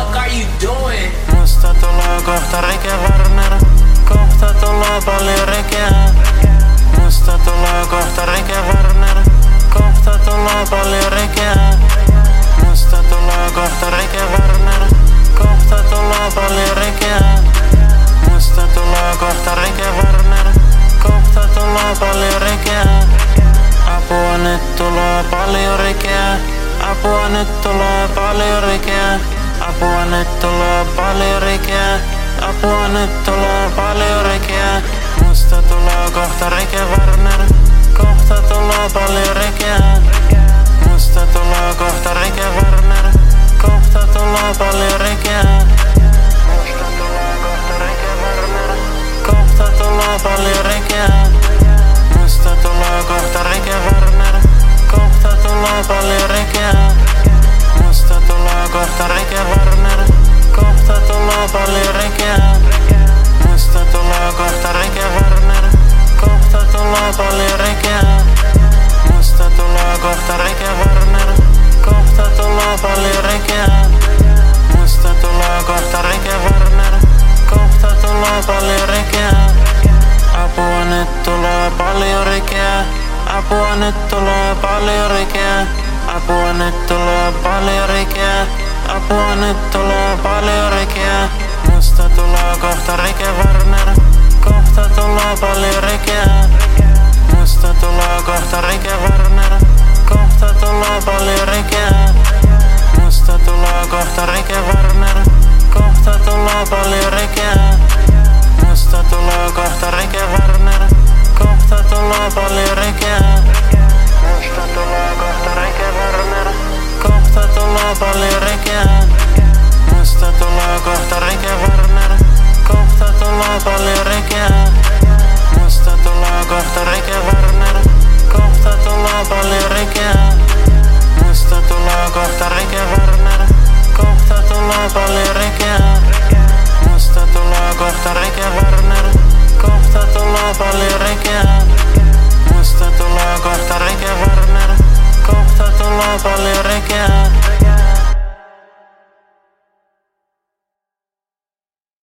fuck are you doing? Musta tulee kohta Rike Warner, kohta tulee paljon rekeä. Musta tulee kohta Rike Warner, kohta tulee paljon rekeä. Musta tulee kohta Rike Warner, kohta tulee paljon rekeä. Musta tulee kohta Rike Warner, kohta tulee paljon rekeä. Apua nyt tulee paljon rekeä. Apua nyt tulee paljon rekeä. Apua nyt tulee paljon rekeä. Apua nyt tulee paljon rekeä. Musta tulee kohta Rike Warner. Kohta tulee paljon rekeä. Tulee paljon rekeä. Apua nyt tulee paljon rekeä. Apua nyt tulee paljon rekeä. Apua nyt tulee paljon rekeä. tulee paljon rekeä. Musta tulee kohta rekevarner Kohta tulee paljon rekeä. Musta tulee kohta rekevarner Kohta tulee paljon